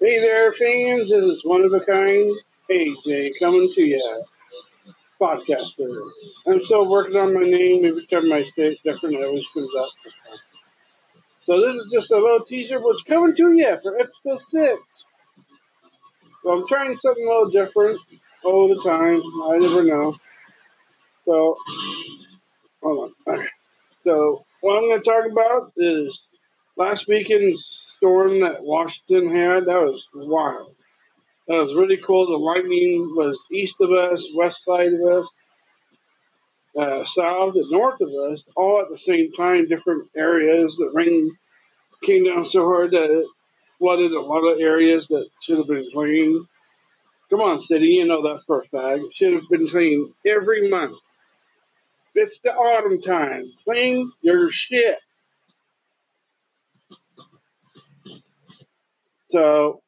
Hey there, fans. This is one of a kind AJ coming to you, podcaster. I'm still working on my name. Every time I say it different, it always comes out. So this is just a little teaser of what's coming to you for episode six. So I'm trying something a little different all the time. I never know. So hold on. So what I'm going to talk about is last weekend's storm that Washington had. That was wild. That was really cool. The lightning was east of us, west side of us, uh, south and north of us, all at the same time, different areas. The rain came down so hard that it flooded a lot of areas that should have been cleaned. Come on, city, you know that a fact. It should have been cleaned every month. It's the autumn time. Clean your shit. So,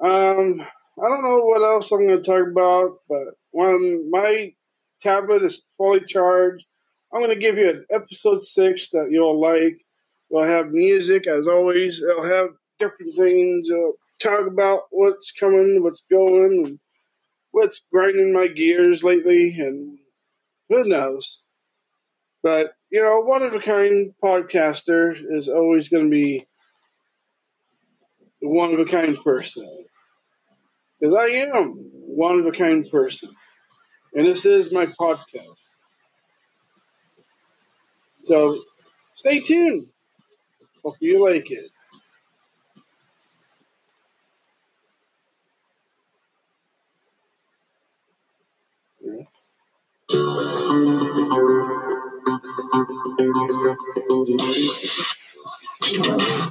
um, I don't know what else I'm going to talk about, but when my tablet is fully charged, I'm going to give you an episode six that you'll like. We'll have music as always. It'll have different things. It'll talk about what's coming, what's going, and what's grinding my gears lately, and who knows. But you know, one of a kind podcaster is always going to be one of a kind person. Because I am one of a kind person. And this is my podcast. So stay tuned. Hope you like it. Yeah.